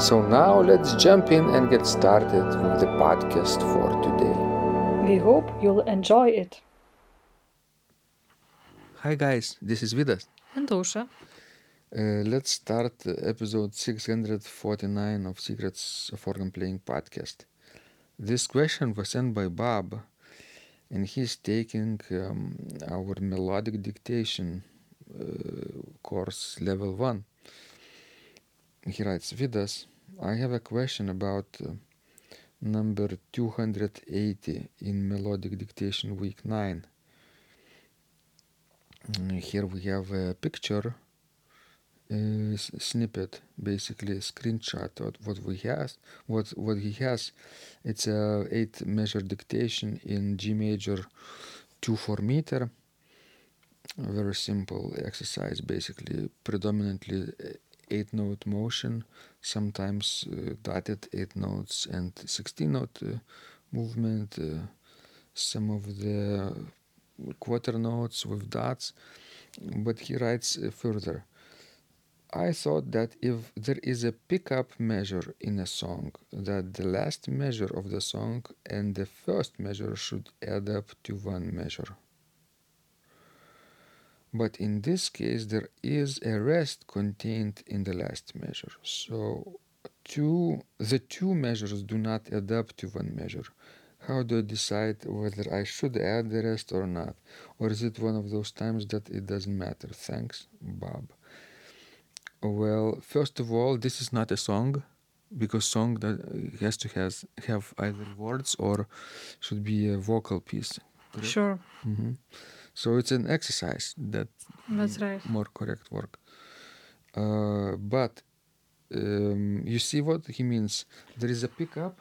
So now let's jump in and get started with the podcast for today. We hope you'll enjoy it. Hi guys, this is Vidas. And Ausra. Uh, let's start episode 649 of Secrets of Organ Playing podcast. This question was sent by Bob, and he's taking um, our melodic dictation uh, course level 1. He writes, Vidas, I have a question about uh, number 280 in melodic dictation week 9. Mm, Here we have a picture uh, snippet, basically a screenshot of what we has, what what he has. It's a eight measure dictation in G major, two four meter. A very simple exercise, basically predominantly uh, eight note motion, sometimes uh, dotted eight notes and sixteen note uh, movement. Uh, some of the quarter notes with dots, but he writes uh, further. I thought that if there is a pickup measure in a song, that the last measure of the song and the first measure should add up to one measure. But in this case, there is a rest contained in the last measure. So two, the two measures do not add up to one measure. How do I decide whether I should add the rest or not? Or is it one of those times that it doesn't matter? Thanks, Bob. Well, first of all, this is not a song because song that has to has have either words or should be a vocal piece. correct? Sure, Mhm. So it's an exercise that that's right. more correct work. Uh, but um, you see what he means. There is a pickup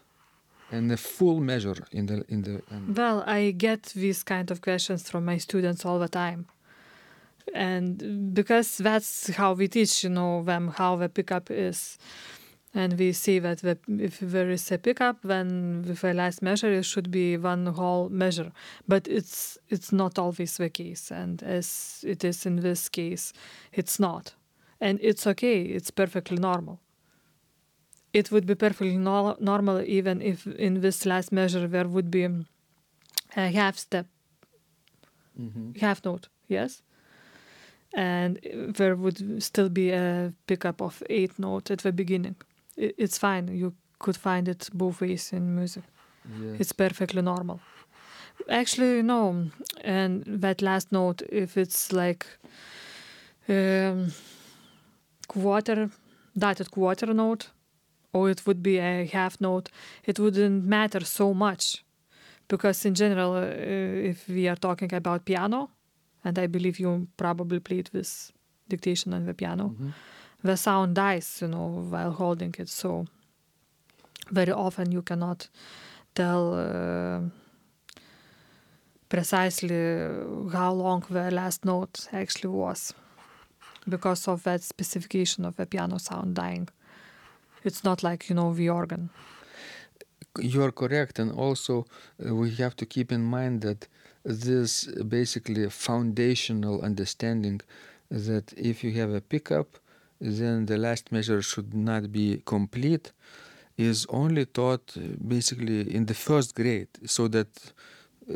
and a full measure in the in the. And Well, I get these kind of questions from my students all the time. And because that's how we teach, you know, them how the pickup is. And we see that the, if there is a pickup, then with the last measure, it should be one whole measure. But it's it's not always the case. And as it is in this case, it's not. And it's okay, it's perfectly normal. It would be perfectly no- normal even if in this last measure there would be a half step, Mhm. half note, yes? And there would still be a pickup of eight note at the beginning. It's fine. You could find it both ways in music. It's perfectly normal. Actually, no. And that last note, if it's like um, quarter, dotted quarter note, or it would be a half note, it wouldn't matter so much. Because in general, uh, if we are talking about piano, and I believe you probably played this dictation on the piano, Mhm. The sound dies, you know, while holding it. So very often you cannot tell uh, precisely how long the last note actually was because of that specification of the piano sound dying. It's not like, you know, the organ. You are correct, and also uh, we have to keep in mind that this basically foundational understanding that if you have a pickup, then the last measure should not be complete is only taught uh, basically in the first grade, so that uh,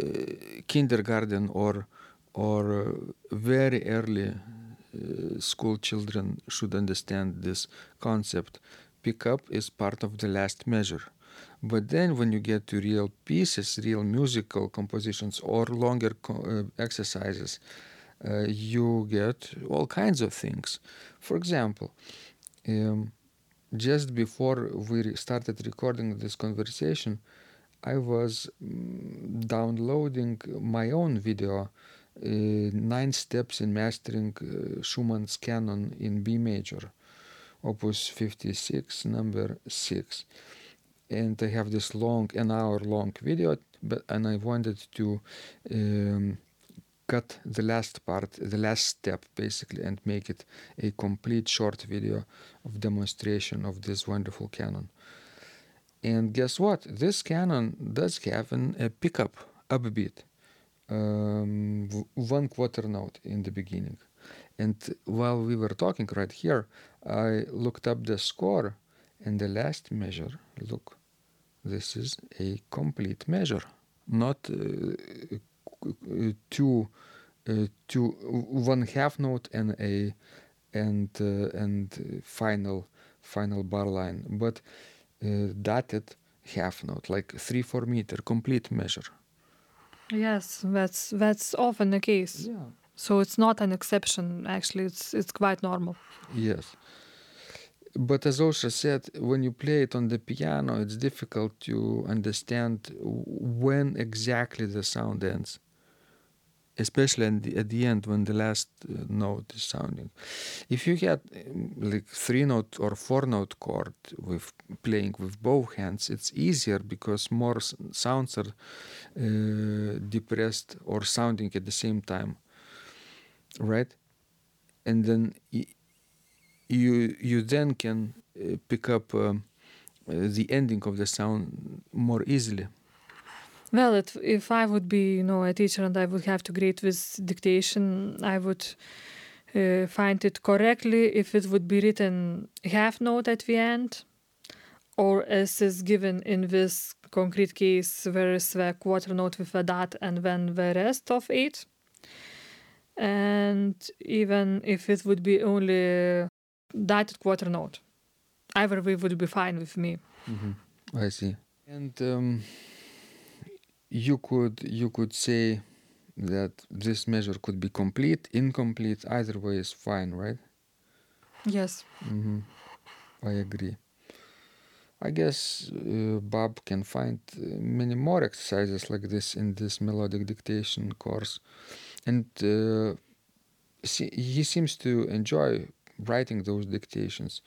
kindergarten or or uh, very early uh, school children should understand this concept. Pickup is part of the last measure. But then, when you get to real pieces, real musical compositions, or longer co- uh, exercises, uh, you get all kinds of things. For example, um, just before we started recording this conversation, I was mm, downloading my own video, uh, Nine Steps in Mastering uh, Schumann's Canon in B major, Opus 56, number 6 and I have this long, an hour long video, but and I wanted to um, cut the last part, the last step basically, and make it a complete short video of demonstration of this wonderful Canon. And guess what? This Canon does have an, a pickup upbeat, um, one quarter note in the beginning. And while we were talking right here, I looked up the score and the last measure. Look, this is a complete measure, not uh, two, uh, two, one half note and a and uh, and final final bar line, but uh, dotted half note, like three four meter, complete measure. Yes, that's that's often the case. Yeah. So it's not an exception. Actually, it's it's quite normal. Yes. But as Ausra said, when you play it on the piano, it's difficult to understand when exactly the sound ends. Especially at the, at the end when the last uh, note is sounding. If you had um, like three note or four note chord with playing with both hands, it's easier because more sounds are uh, depressed or sounding at the same time, right? And then you you then can uh, pick up um, uh, the ending of the sound more easily. Well, it, if I would be, you know, a teacher and I would have to grade with dictation, I would uh, find it correctly if it would be written half note at the end, or as is given in this concrete case, where is the quarter note with a dot and then the rest of it. And even if it would be only dotted quarter note, either way would be fine with me. I see. And um, you could you could say that this measure could be complete, incomplete. Either way is fine, right? Yes. hmm I agree. I guess uh, Bob can find uh, many more exercises like this in this melodic dictation course, and uh, se- he seems to enjoy writing those dictations.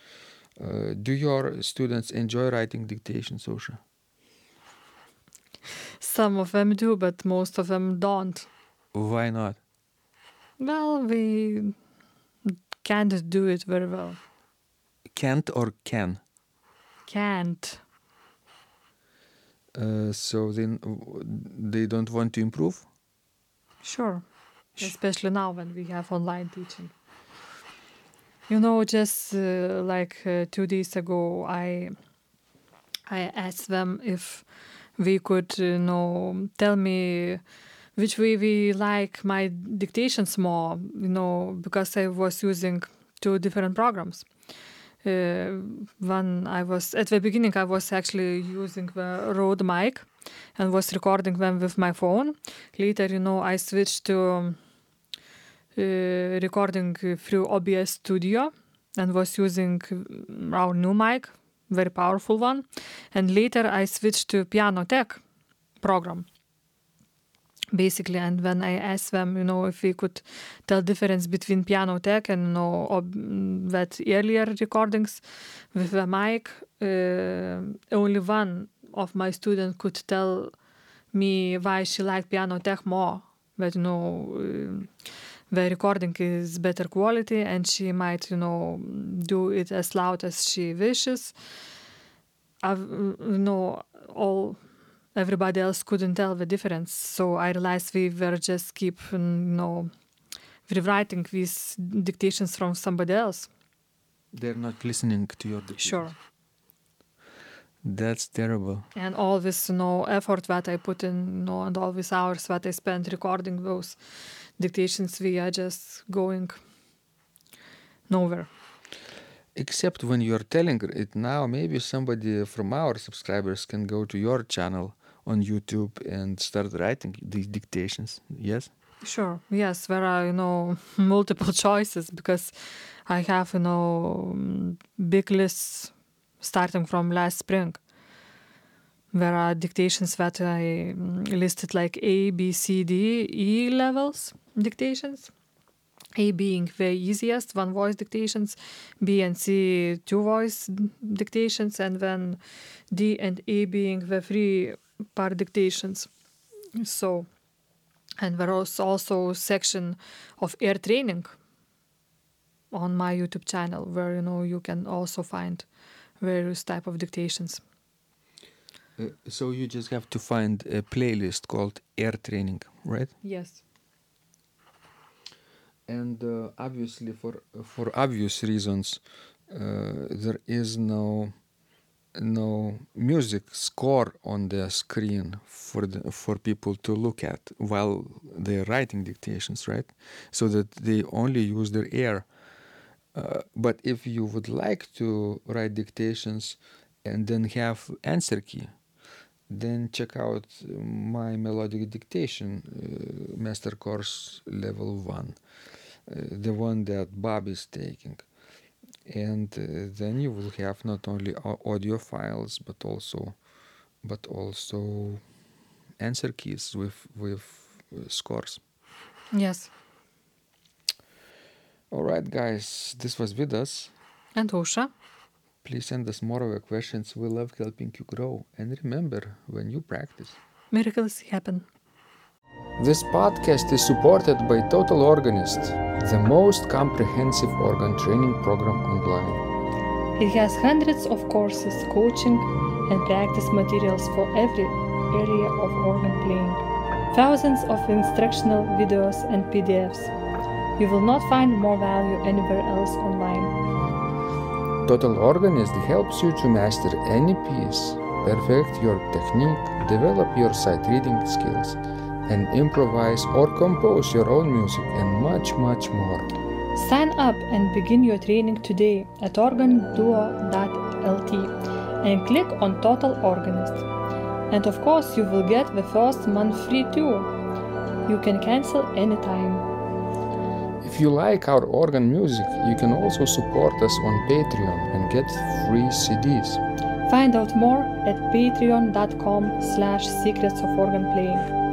Uh, do your students enjoy writing dictations, Ausra? Some of them do, but most of them don't. Why not? Well, we can't do it very well. Can't or can? Can't. Uh, so then they don't want to improve. Sure. Especially now when we have online teaching. You know, just uh, like uh, two days ago, I I asked them if we could, you know, tell me which way we like my dictations more. You know, because I was using two different programs. Uh, when I was at the beginning, I was actually using the Rode mic and was recording them with my phone. Later, you know, I switched to uh, recording through OBS Studio and was using our new mic, very powerful one. And later, I switched to Piano Tech program. Basically, and when I asked them, you know, if we could tell difference between Piano Tech and you know ob- mm, that earlier recordings with the mic, uh, only one of my students could tell me why she liked Piano Tech more. But you know, um, the recording is better quality, and she might, you know, do it as loud as she wishes. I've, you know, all everybody else couldn't tell the difference. So I realized we were just keep, you know, rewriting these dictations from somebody else. They're not listening to your dictation. Sure. That's terrible. And all this, you know, effort that I put in, you know, and all these hours that I spent recording those dictations, we are just going nowhere. Except when you're telling it now, maybe somebody from our subscribers can go to your channel on YouTube and start writing these dictations. Yes? Sure. Yes, there are, you know, multiple choices because I have, you know, big lists starting from last spring. There are dictations that I mm, listed like A, B, C, D, E levels dictations. A being the easiest, one voice dictations, B and C two voice dictations, and then D and E being the three part dictations. So, and there was also section of ear training on my YouTube channel where you know you can also find various type of dictations. Uh, so you just have to find a playlist called ear training, right? Yes. and uh, obviously for for obvious reasons uh, there is no no music score on the screen for the for people to look at while they're writing dictations right so that they only use their ear uh, but if you would like to write dictations and then have answer key then check out my melodic dictation uh, master course level 1 uh, the one that Bob is taking. And uh, then you will have not only audio files but also but also answer keys with with uh, scores. Yes. All right, guys, this was Vidas. And Ausra. Please send us more of your questions. We love helping you grow. And remember, when you practice. Miracles happen. This podcast is supported by Total Organist, the most comprehensive organ training program online. It has hundreds of courses, coaching, and practice materials for every area of organ playing. Thousands of instructional videos and PDFs. You will not find more value anywhere else online. Total Organist helps you to master any piece, perfect your technique, develop your sight reading skills, and improvise or compose your own music and much, much more. Sign up and begin your training today at organduo.lt and click on Total Organist. And of course, you will get the first month free too. You can cancel anytime. If you like our organ music, you can also support us on Patreon and get free CDs. Find out more at patreon.com slash secrets of organ playing.